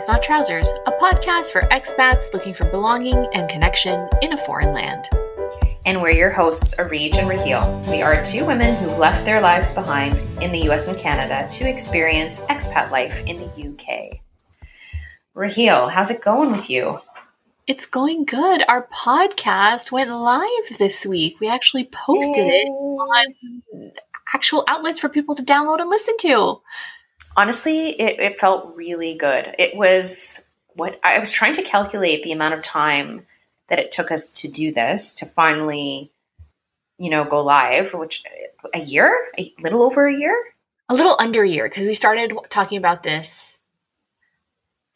Pants Not Trousers, a podcast for expats looking for belonging and connection in a foreign land. And we're your hosts, Arij and Raheel. We are two women who left their lives behind in the US and Canada to experience expat life in the UK. Raheel, how's it going with you? It's going good. Our podcast went live this week. We actually posted Yay. it on actual outlets for people to download and listen to honestly, it, it felt really good. It was what I was trying to calculate the amount of time that it took us to do this to finally, you know, go live, which a year, a little over a year, a little under a year, because we started talking about this.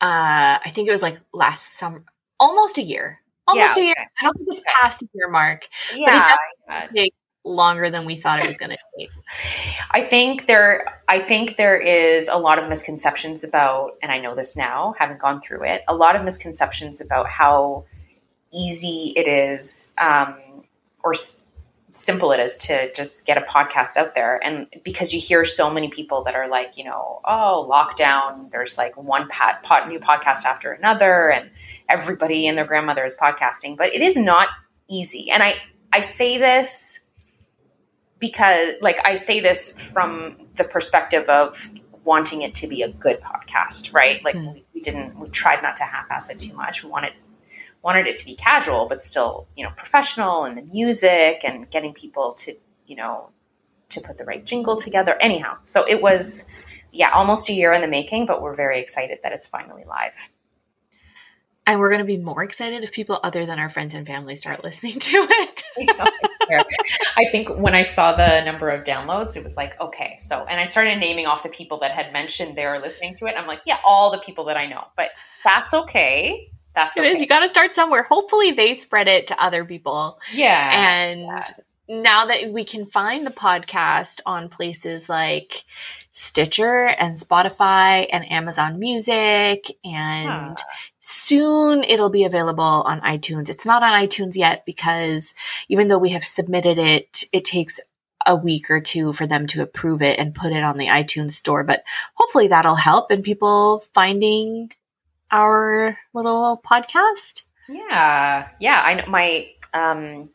Uh, I think it was like last summer, almost a year, almost yeah, a year. Okay. I don't think it's past the year mark, yeah, but it does longer than we thought it was going to take. I think there I think there is a lot of misconceptions about and I know this now, having gone through it, a lot of misconceptions about how easy it is um, or s- simple it is to just get a podcast out there and because you hear so many people that are like, you know, oh, lockdown, there's like one pat, pot, new podcast after another and everybody and their grandmother is podcasting, but it is not easy. And I I say this because like I say this from the perspective of wanting it to be a good podcast, right? Like mm. we, we, didn't we tried not to half-ass it too much. We wanted wanted it to be casual but still, you know, professional and the music and getting people to, you know, to put the right jingle together. Anyhow, so it was yeah, almost a year in the making, but we're very excited that it's finally live. And we're going to be more excited if people other than our friends and family start listening to it. I think when I saw the number of downloads, it was like, okay, so, and I started naming off the people that had mentioned they were listening to it. I'm like, yeah, all the people that I know, but that's okay. That's okay. It is. You got to start somewhere. Hopefully, they spread it to other people. Yeah. And yeah. now that we can find the podcast on places like Stitcher and Spotify and Amazon Music and huh. Soon it'll be available on iTunes. It's not on iTunes yet because even though we have submitted it, it takes a week or two for them to approve it and put it on the iTunes store, but hopefully that'll help in people finding our little podcast. Yeah. Yeah, I know my um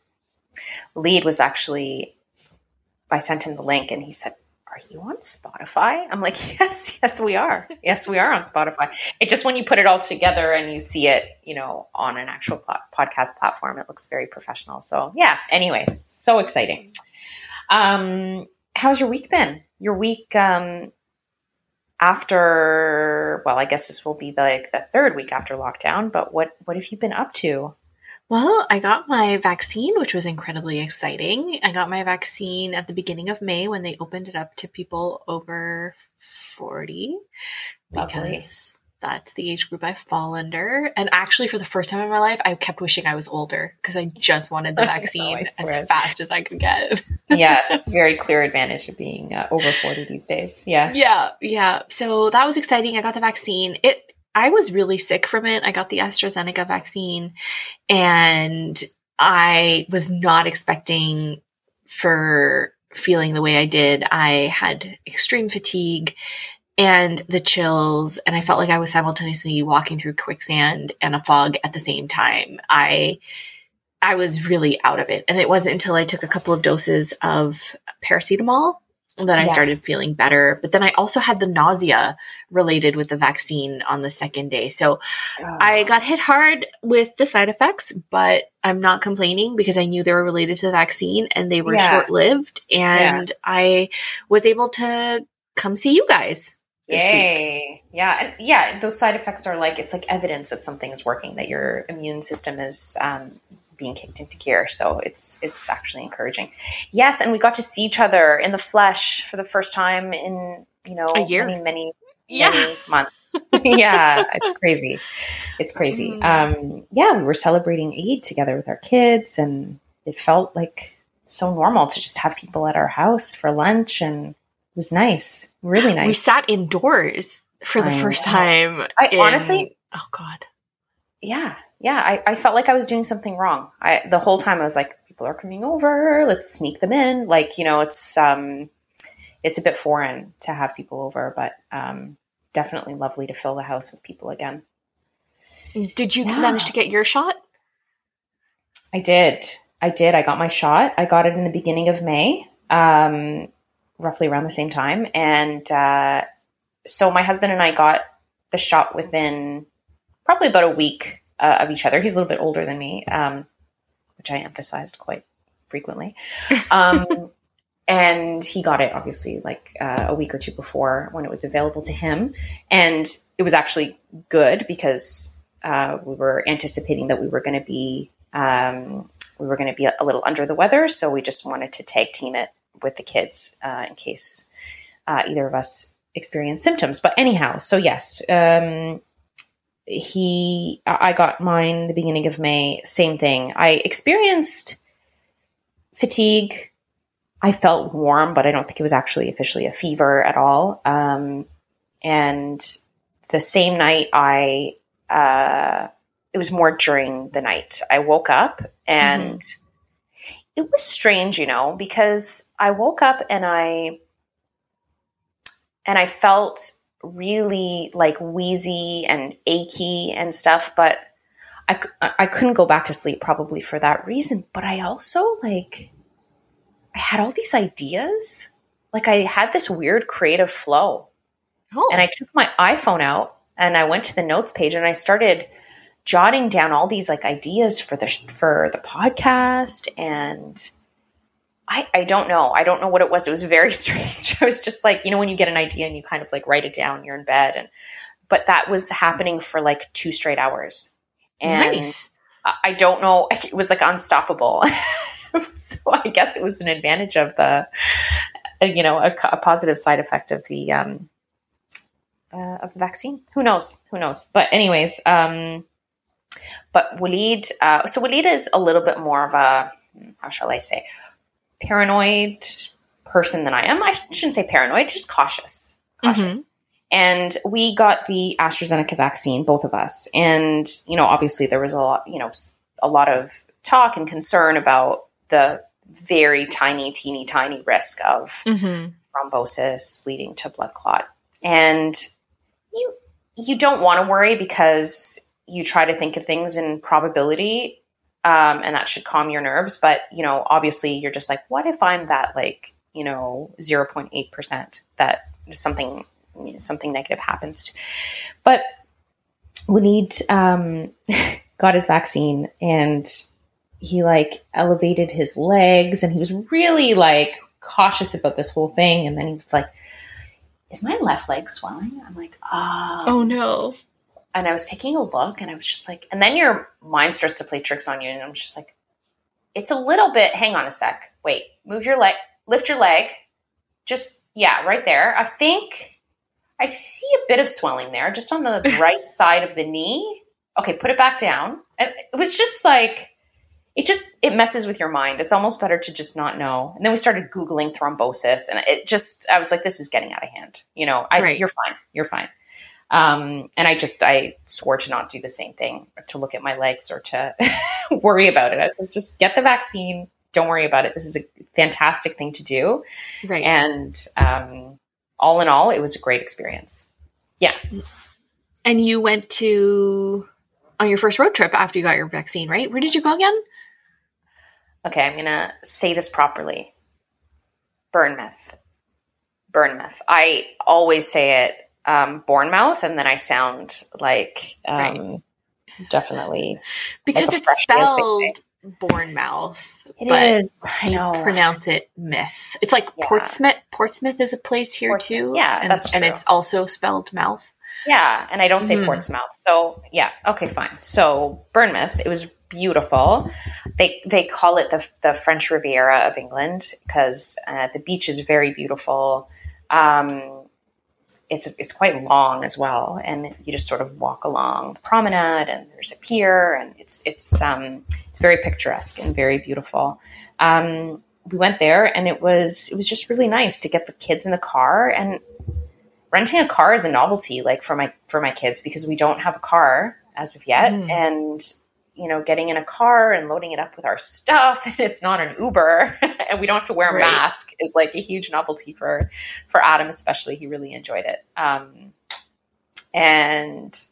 lead was actually I sent him the link and he said, are you on Spotify? I'm like, yes, yes, we are. Yes, we are on Spotify. It just when you put it all together and you see it, you know, on an actual pl- podcast platform, it looks very professional. So yeah. Anyways, so exciting. Um, how's your week been? Your week um, after? Well, I guess this will be the, like the third week after lockdown. But what what have you been up to? Well, I got my vaccine, which was incredibly exciting. I got my vaccine at the beginning of May when they opened it up to people over 40 Lovely. because that's the age group I fall under. And actually, for the first time in my life, I kept wishing I was older because I just wanted the vaccine know, as fast as I could get. yes, very clear advantage of being uh, over 40 these days. Yeah. Yeah. Yeah. So that was exciting. I got the vaccine. It I was really sick from it. I got the AstraZeneca vaccine and I was not expecting for feeling the way I did. I had extreme fatigue and the chills and I felt like I was simultaneously walking through quicksand and a fog at the same time. I I was really out of it. And it wasn't until I took a couple of doses of paracetamol that I started feeling better. But then I also had the nausea related with the vaccine on the second day. So oh. I got hit hard with the side effects, but I'm not complaining because I knew they were related to the vaccine and they were yeah. short lived. And yeah. I was able to come see you guys. Yay. Week. Yeah. And yeah. Those side effects are like, it's like evidence that something is working, that your immune system is um, being kicked into gear. So it's it's actually encouraging. Yes, and we got to see each other in the flesh for the first time in you know a year, many many, yeah. many months. yeah, it's crazy. It's crazy. Mm. Um, yeah, we were celebrating Eid together with our kids, and it felt like so normal to just have people at our house for lunch, and it was nice, really nice. We sat indoors for the I first know. time. I in, honestly, oh god, yeah, yeah, I, I felt like I was doing something wrong. I the whole time I was like, people are coming over, let's sneak them in. Like, you know, it's um it's a bit foreign to have people over, but um definitely lovely to fill the house with people again. Did you Yeah. manage to get your shot? I did. I did. I got my shot. I got it in the beginning of May, um, roughly around the same time. And uh, so my husband and I got the shot within probably about a week uh, of each other. He's a little bit older than me, um, which I emphasized quite frequently. Um, and he got it obviously like uh, a week or two before when it was available to him. And it was actually good because uh, we were anticipating that we were going to be um, we were going to be a, little under the weather, so we just wanted to tag team it with the kids uh, in case uh, either of us experience symptoms. But anyhow, so yes, um, he I got mine the beginning of May. Same thing. I experienced fatigue. I felt warm, but I don't think it was actually officially a fever at all. Um, and the same night, I uh, it was more during the night. I woke up and it was strange, you know, because I woke up and I and I felt really like wheezy and achy and stuff, but I, I couldn't go back to sleep probably for that reason. But I also like I had all these ideas. Like I had this weird creative flow. Oh, And I took my iPhone out and I went to the notes page and I started jotting down all these like ideas for the for the podcast and I, I don't know. I don't know what it was. It was very strange. I was just like, you know, when you get an idea and you kind of like write it down, you're in bed and but that was happening for like two straight hours. And nice. I I don't know. It was like unstoppable. so I guess it was an advantage of the, uh, you know, a, a positive side effect of the um, uh, of the vaccine. Who knows? Who knows? But anyways, um, but Waleed. Uh, so Waleed is a little bit more of a how shall I say paranoid person than I am. I shouldn't say paranoid, just cautious. Cautious. And we got the AstraZeneca vaccine, both of us. And, you know, obviously there was a lot, you know, a lot of talk and concern about the very tiny, teeny, tiny risk of hmm thrombosis leading to blood clot. And you you don't want to worry because you try to think of things in probability, um, and that should calm your nerves. But you know, obviously, you're just like, what if I'm that like you know zero point eight percent that something something negative happens? But Waleed um, got his vaccine and he like elevated his legs and he was really like cautious about this whole thing and then he was like is my left leg swelling i'm like ah Oh no. And i was taking a look and i was just like and then your mind starts to play tricks on you and i'm just like it's a little bit hang on a sec wait move your leg lift your leg just yeah right there. I think i see a bit of swelling there just on the right side of the knee. Okay put it back down. It was just like it just it messes with your mind. It's almost better to just not know. And then we started googling thrombosis and it just i was like this is getting out of hand. You know I, Right. you're fine you're fine um, and i just i swore to not do the same thing to look at my legs or to worry about it i was just get the vaccine don't worry about it this is a fantastic thing to do Right. and um, all in all it was a great experience Yeah. And you went to on your first road trip after you got your vaccine, right? Where did you go again? okay i'm gonna say this properly burnmouth burnmouth i always say it um, bournemouth and then i sound like um, definitely Because Like it's fresh as they spelled Bournemouth, It but is. I you know. pronounce it myth. It's like Yeah. Portsmouth. Portsmouth is a place here Ports- too. yeah, and, that's and it's also spelled mouth. Yeah, and I don't say Mhm. Portsmouth. So yeah, okay, fine. So Bournemouth, it was beautiful. They they call it the the French Riviera of England because uh, the beach is very beautiful. Um, it's it's quite long as well, and you just sort of walk along the promenade, and there's a pier, and it's it's um, it's very picturesque and very beautiful. Um, we went there, and it was it was just really nice to get the kids in the car and renting a car is a novelty like for my for my kids because we don't have a car as of yet Mm. and you know getting in a car and loading it up with our stuff and it's not an uber and we don't have to wear a Right. mask is like a huge novelty for for adam especially. He really enjoyed it. Um and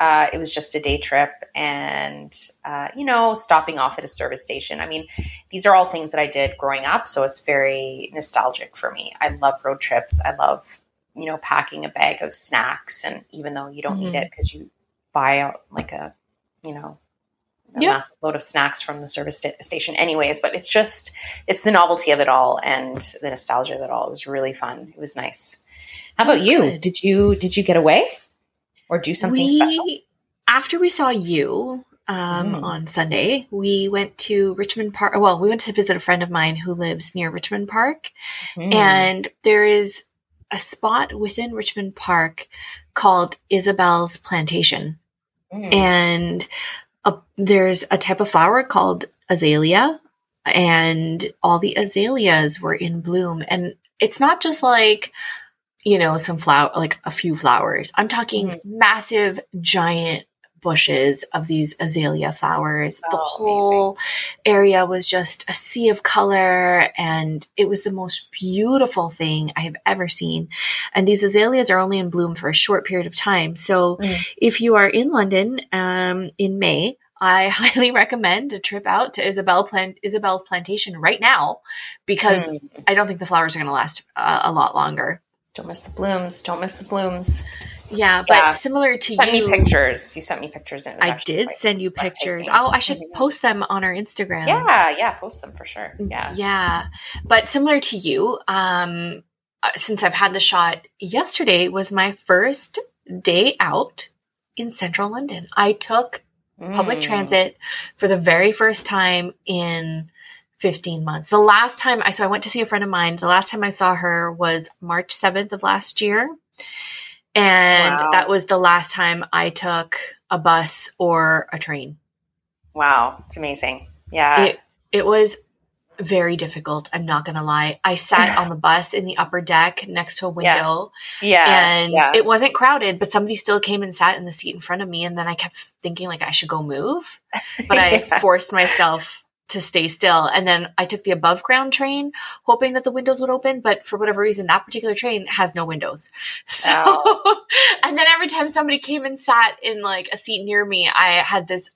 uh, it was just a day trip and uh, you know stopping off at a service station. I mean these are all things that i did growing up so it's very nostalgic for me. I love road trips. I love you know packing a bag of snacks and even though you don't mm-hmm. need it because you buy out like a you know a yep. massive load of snacks from the service st- station anyways but it's just it's the novelty of it all and the nostalgia of it all it was really fun it was nice how about you did you did you get away or do something we, special? After we saw you um, mm. on Sunday, we went to Richmond Park. Well, we went to visit a friend of mine who lives near Richmond Park. Mm. And there is a spot within Richmond Park called Isabel's Plantation. Mm. And a, there's a type of flower called azalea, and all the azaleas were in bloom. And it's not just like, you know, some flower, like a few flowers. I'm talking mm-hmm. massive, giant bushes of these azalea flowers. Oh, the whole amazing. area was just a sea of color and it was the most beautiful thing I have ever seen. And these azaleas are only in bloom for a short period of time. So mm. if you are in London um, in May, I highly recommend a trip out to Isabel plant Isabel's plantation right now because mm. I don't think the flowers are going to last uh, a lot longer. Don't miss the blooms. Don't miss the blooms. Yeah, but yeah. similar to sent you, me pictures. You sent me pictures. And I did send you pictures. Oh, I should mm-hmm. post them on our Instagram. Yeah, yeah, post them for sure. Yeah, yeah. But similar to you, um, uh, since I've had the shot yesterday was my first day out in central London. I took mm. public transit for the very first time in 15 months. The last time I, so I went to see a friend of mine. The last time I saw her was March 7th of last year. And wow. that was the last time I took a bus or a train. Wow. It's amazing. Yeah. It, it was very difficult. I'm not going to lie. I sat on the bus in the upper deck next to a window. Yeah. yeah. And yeah. it wasn't crowded, but somebody still came and sat in the seat in front of me. And then I kept thinking like I should go move, but I forced myself to stay still. And then I took the above ground train, hoping that the windows would open. But for whatever reason, that particular train has no windows. So, oh. and then every time somebody came and sat in like a seat near me, I had this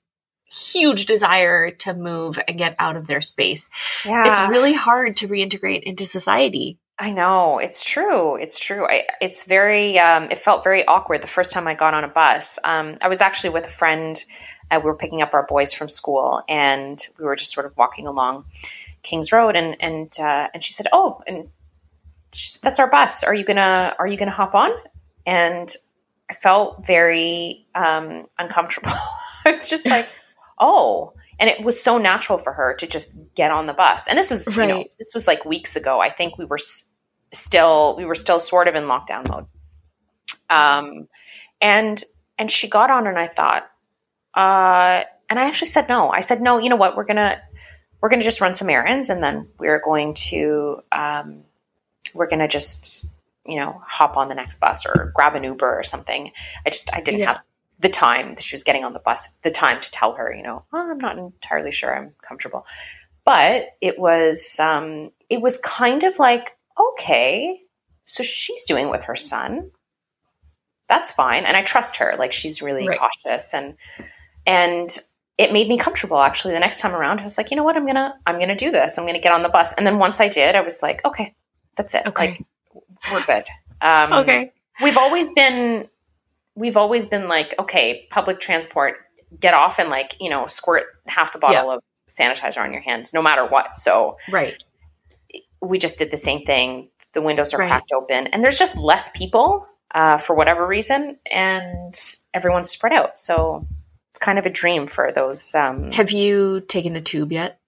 huge desire to move and get out of their space. Yeah. It's really hard to reintegrate into society. I know it's true. It's true. I, it's very. Um, it felt very awkward the first time I got on a bus. Um, I was actually with a friend uh, we were picking up our boys from school, and we were just sort of walking along Kings Road, and and uh, and she said, "Oh, and said, that's our bus. Are you gonna Are you gonna hop on?" And I felt very um, uncomfortable. it's just like, oh, and it was so natural for her to just get on the bus. And this was, right. you know, this was like weeks ago. I think we were s- still we were still sort of in lockdown mode. Um, and and she got on, and I thought, uh, and I actually said no. I said no. You know what? We're gonna we're gonna just run some errands, and then we're going to um, we're gonna just you know hop on the next bus or grab an Uber or something. I just I didn't yeah. have the time that she was getting on the bus, the time to tell her, you know, oh, I'm not entirely sure I'm comfortable. But it was um, it was kind of like okay, so she's doing with her son. That's fine, and I trust her. Like she's really right. cautious and and it made me comfortable actually the next time around. I was like you know what? I'm gonna i'm gonna do this. I'm gonna get on the bus. And then once i did i was like okay that's it. Okay. like we're good. Um, okay. we've always been we've always been like okay public transport get off and like you know squirt half the bottle yeah. of sanitizer on your hands no matter what. So right. we just did the same thing. The windows are right. cracked open. And there's just less people uh, for whatever reason. And everyone's spread out. So kind of a dream for those. Um, Have you taken the tube yet?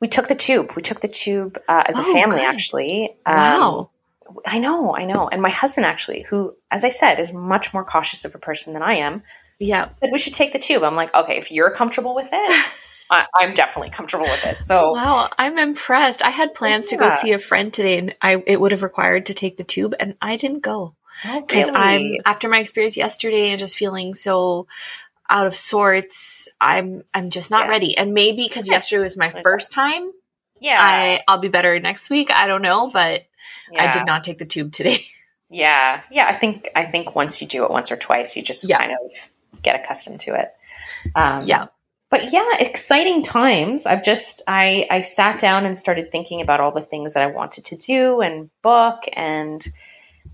We took the tube. We took the tube uh, as a oh, family, good. actually. Um, wow. I know, I know. And my husband, actually, who, as I said, is much more cautious of a person than I am, yeah, said we should take the tube. I'm like, okay, if you're comfortable with it, I, am definitely comfortable with it. So wow, I'm impressed. I had plans yeah. to go see a friend today, and I it would have required to take the tube, and I didn't go because really? I'm after my experience yesterday and just feeling so out of sorts. I'm I'm just not yeah. ready. And maybe because yesterday was my first time. Yeah, I I'll be better next week. I don't know, but yeah. I did not take the tube today. Yeah, yeah. I think I think once you do it once or twice, you just Yeah. kind of get accustomed to it. Um, Yeah. but yeah, exciting times. I've just I I sat down and started thinking about all the things that I wanted to do and book and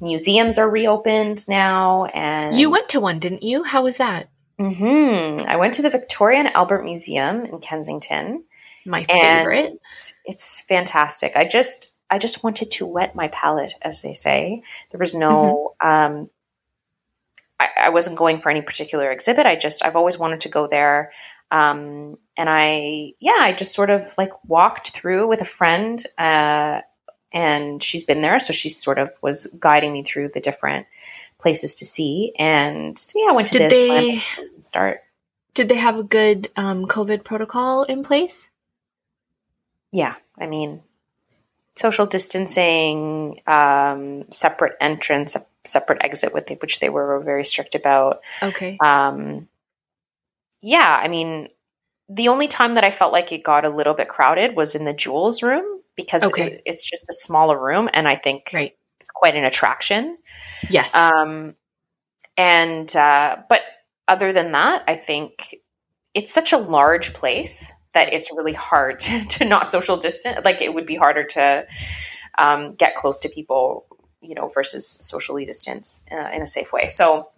museums are reopened now and You went to one, didn't you? How was that? mm-hmm. I went to the Victoria and Albert Museum in Kensington. My favorite. it's fantastic. I just I just wanted to wet my palate, as they say. There was no um I, I wasn't going for any particular exhibit. I just I've always wanted to go there. Um and I yeah, I just sort of like walked through with a friend uh and she's been there, so she sort of was guiding me through the different places to see. And yeah, I went to Did this they start. did they have a good um, COVID protocol in place? yeah, I mean, social distancing, um, separate entrance, a separate exit, with which they were very strict about. Okay. Um, yeah, I mean, the only time that I felt like it got a little bit crowded was in the jewels room because Okay. it, it's just a smaller room, and I think Right. it's quite an attraction. Yes. Um, and uh, but other than that, I think it's such a large place that it's really hard to, to not social distance. Like it would be harder to um, get close to people, you know, versus socially distance uh, in a safe way. So.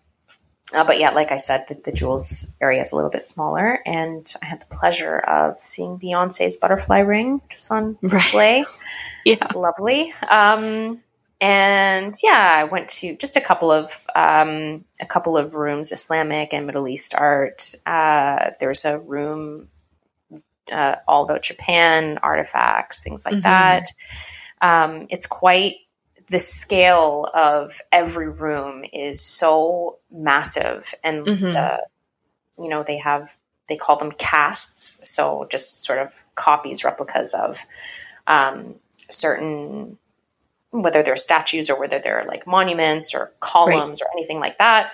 Uh, but yeah, like I said, the, the Jewels area is a little bit smaller, and I had the pleasure of seeing Beyonce's butterfly ring, which was on Right. display. yeah. It's lovely. Um, and yeah, I went to just a couple of um, a couple of rooms, Islamic and Middle East art. Uh, there's a room uh, all about Japan artifacts, things like Mhm. that. Um, it's quite the scale of every room is so massive, and Mhm. the you know they have they call them casts, so just sort of copies, replicas of um, certain whether they're statues or whether they're like monuments or columns or anything like that.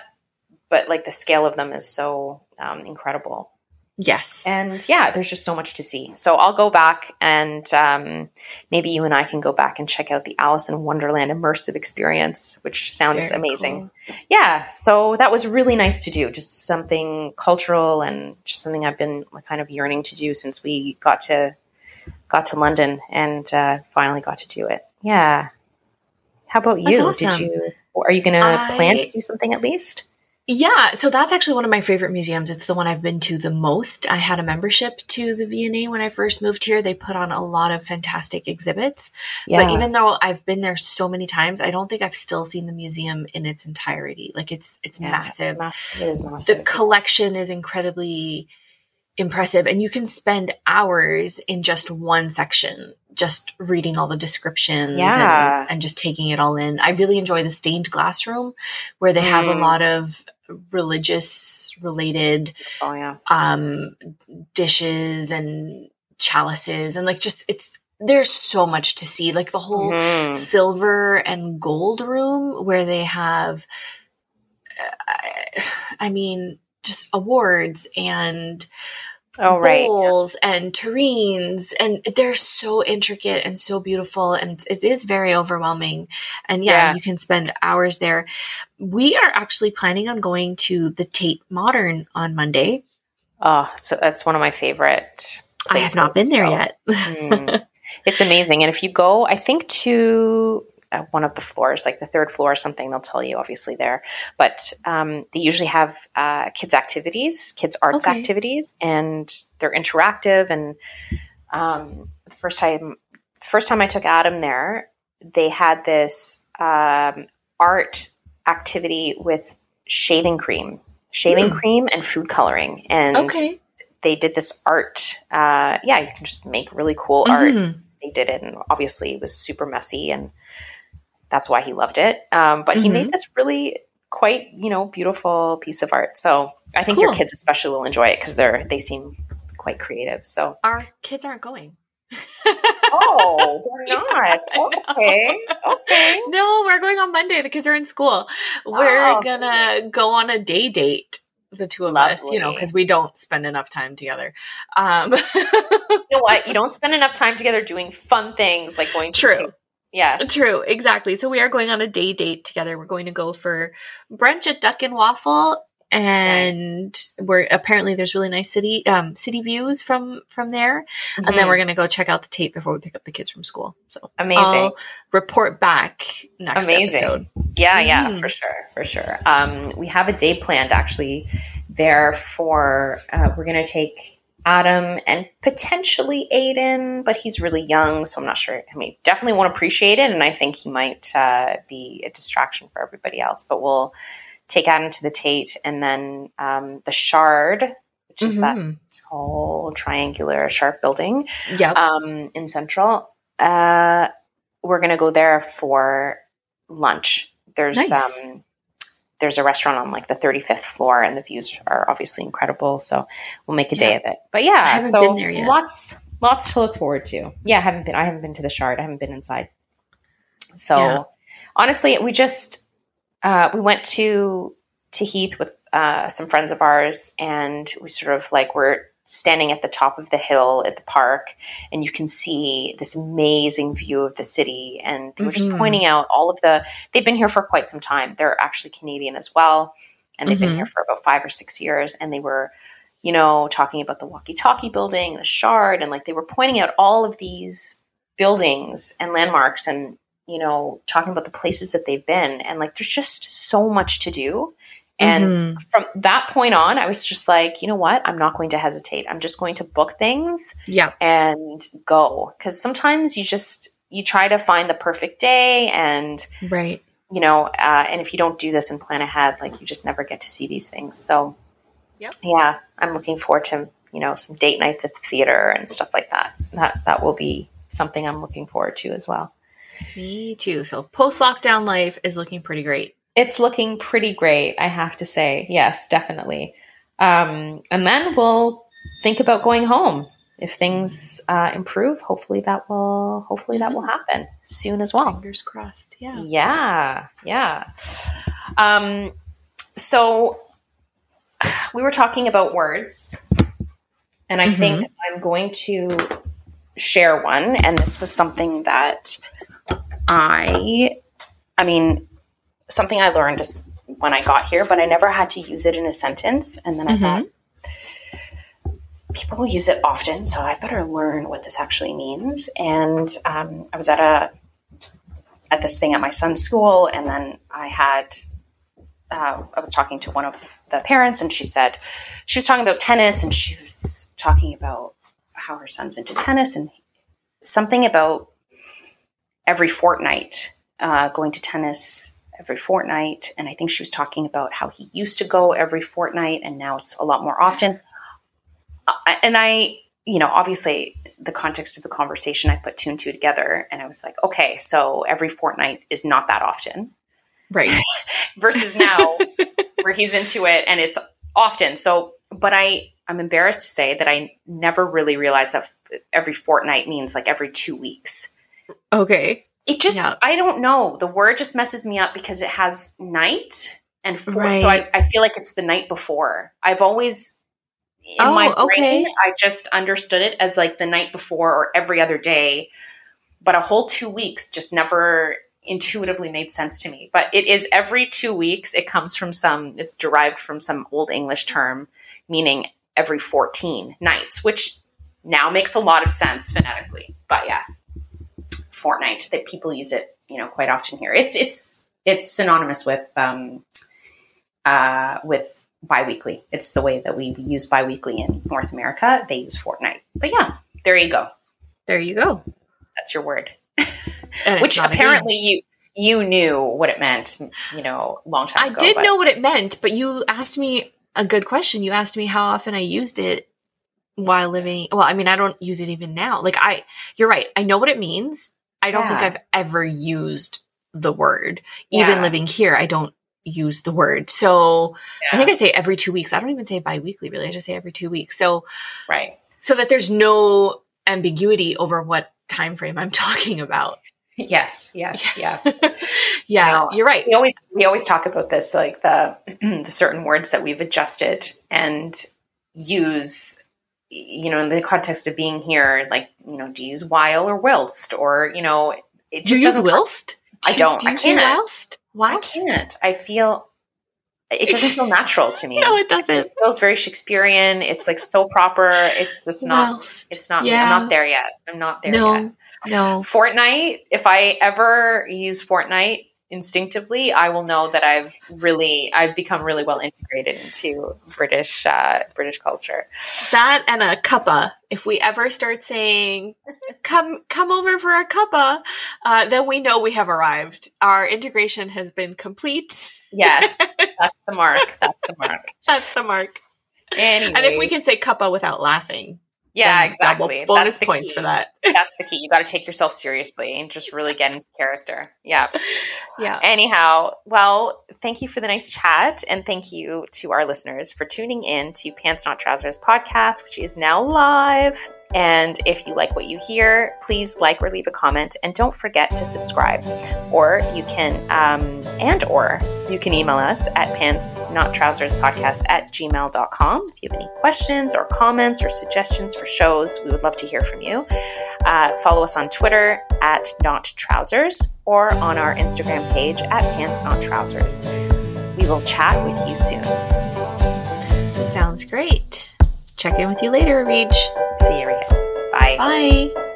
But like the scale of them is so um, incredible. Yes. And yeah, there's just so much to see. So I'll go back and um, maybe you and I can go back and check out the Alice in Wonderland immersive experience, which sounds Very amazing. cool. Yeah, so that was really nice to do. Just something cultural and just something I've been kind of yearning to do since we got to got to London and uh, finally got to do it. Yeah. How about you? That's Did you? Are you going to plan to do something at least? Yeah, so that's actually one of my favorite museums. It's the one I've been to the most. I had a membership to the V&A when I first moved here. They put on a lot of fantastic exhibits. Yeah. But even though I've been there so many times, I don't think I've still seen the museum in its entirety. Like it's it's Yeah, massive. It is massive. The collection is incredibly impressive and you can spend hours in just one section just reading all the descriptions Yeah. and, and just taking it all in. I really enjoy the stained glass room where they have a Mm. lot of religious related oh yeah. um dishes and chalices and like just it's there's so much to see like the whole Mhm. silver and gold room where they have uh, i mean just awards and Oh right. bowls and terrines and they're so intricate and so beautiful and it's, very overwhelming and yeah, Yeah. you can spend hours there we are actually planning on going to the tate modern on monday Oh, so that's one of my favorite. i have not been there go. yet Mm. It's amazing, and if you go, I think to uh, one of the floors, like the third floor or something, they'll tell you obviously there. But um, they usually have uh, kids activities, kids arts Okay. activities, and they're interactive. And um, first time, first time I took Adam there, they had this um, art activity with shaving cream, shaving Hmm. cream, and food coloring, and okay they did this art. Uh, yeah, you can just make really cool art. Mhm. They did it, and obviously it was super messy, and that's why he loved it. Um, but he Mhm. made this really quite, you know, beautiful piece of art. So I think your kids especially will enjoy it because they're they seem quite creative. So our kids aren't going oh, they're not know. okay, okay. no we're going on monday the kids are in school we're Oh, gonna go on a day date the two of us you know because we don't spend enough time together um You know what? You don't spend enough time together doing fun things like going to True. Yes. True, exactly. So we are going on a day date together. We're going to go for brunch at Duck and Waffle and nice. we're apparently there's really nice city um, city views from from there mm-hmm. and then mm-hmm. we're gonna go check out the Tate before we pick up the kids from school so amazing I'll report back next amazing episode. yeah yeah mm. for sure for sure um, we have a day planned actually there for uh, we're gonna take Adam and potentially Aiden, but he's really young, so I'm not sure. I mean, definitely won't appreciate it, and I think he might uh, be a distraction for everybody else. But we'll take Adam to the Tate, and then um, the Shard, which is mm-hmm. that tall triangular sharp building yep. um, in Central. Uh, we're going to go there for lunch. There's nice. um, there's a restaurant on like the 35th floor, and the views are obviously incredible. So we'll make a yeah. day of it. But yeah, so lots lots to look forward to. Yeah, I haven't been. I haven't been to the Shard. I haven't been inside. So yeah. honestly, we just uh, we went to to Heath with uh, some friends of ours, and we sort of like were standing at the top of the hill at the park, and you can see this amazing view of the city. And they were just mm-hmm. pointing out all of the. They've been here for quite some time. They're actually Canadian as well, and they've mm-hmm. been here for about five or six years. And they were, you know, talking about the walkie-talkie building, the Shard, and like they were pointing out all of these buildings and landmarks and you know, talking about the places that they've been. And like, there's just so much to do. And mm-hmm. from that point on, I was just like, you know what? I'm not going to hesitate. I'm just going to book things yeah. and go. Because sometimes you just, you try to find the perfect day and, right. you know, uh, and if you don't do this and plan ahead, like you just never get to see these things. So, yep. yeah, I'm looking forward to, you know, some date nights at the theater and stuff like that. That, that will be something I'm looking forward to as well. Me too. So post lockdown life is looking pretty great. It's looking pretty great, I have to say. Yes, definitely. Um, and then we'll think about going home if things uh, improve. Hopefully that will. Hopefully that will mm-hmm. happen soon as well. Fingers crossed. Yeah. Yeah. Yeah. Um, so we were talking about words, and I mm-hmm. think I'm going to share one. And this was something that I, I mean, something I learned is when I got here, but I never had to use it in a sentence. And then I mm-hmm. thought, people use it often, so I better learn what this actually means. And um, I was at a at this thing at my son's school, and then I had uh, I was talking to one of the parents, and she said she was talking about tennis, and she was talking about how her son's into tennis, and something about every fortnight, uh, going to tennis every fortnight. And I think she was talking about how he used to go every fortnight and now it's a lot more often. And I, you know, obviously, the context of the conversation, I put two and two together and I was like, okay, so every fortnight is not that often. Right. Versus now where he's into it and it's often. So, but I, I'm embarrassed to say that I never really realized that every fortnight means like every two weeks. Okay. It just, yeah. I don't know. The word just messes me up because it has night and four. right. so I, I feel like it's the night before. I've always, in oh, my brain, okay. I just understood it as like the night before or every other day. But a whole two weeks just never intuitively made sense to me. But it is every two weeks. It comes from some, it's derived from some old English term meaning every 14 nights, which now makes a lot of sense phonetically. But yeah, fortnight that people use it, you know, quite often here. It's it's it's synonymous with um, uh, with biweekly. It's the way that we use biweekly in North America. They use fortnight, But yeah, there you go. There you go. That's your word. Which apparently you you knew what it meant, you know, long time I ago. I did but. know what it meant, but you asked me a good question. You asked me how often I used it while living. Well, I mean, I don't use it even now. Like I, you're right. I know what it means. I don't yeah. think I've ever used the word. Even yeah. living here, I don't use the word. So yeah. I think I say every two weeks. I don't even say biweekly, really. I just say every two weeks. So right. So that there's no ambiguity over what time frame I'm talking about. Yes, yes, yeah. yeah, know, you're right. We always we always talk about this like the the certain words that we've adjusted and use you know, in the context of being here, like, you know, do you use while or whilst? Or, you know, it Do just you doesn't. whilst? I Do- don't. Do you I can't. whilst? I can't. I feel it doesn't feel natural to me. No, it doesn't. It feels very Shakespearean. It's like so proper. It's just not. Whilst. It's not. Yeah. I'm not there yet. I'm not there No. yet. No. Fortnight. If I ever use fortnight instinctively, I will know that I've really, I've become really well integrated into British, uh, British culture. That and a cuppa. If we ever start saying, come, come over for a cuppa, uh, then we know we have arrived. Our integration has been complete. Yes, that's the mark. That's the mark. That's the mark. Anyway, And if we can say cuppa without laughing, yeah, exactly. Bonus points key. for that. That's the key. You got to take yourself seriously and just really get into character. Yeah. Yeah. Anyhow, well, thank you for the nice chat. And thank you to our listeners for tuning in to Pants Not Trousers podcast, which is now live. And if you like what you hear, please like or leave a comment. And don't forget to subscribe. Or you can, um, and or you can email us at pants not trousers podcast at gmail.com. If you have any questions or comments or suggestions for shows, we would love to hear from you. Uh, follow us on Twitter at not trousers or on our Instagram page at pants not trousers. We will chat with you soon. Sounds great. Check in with you later, Reach. See you, Rita. Bye. Bye.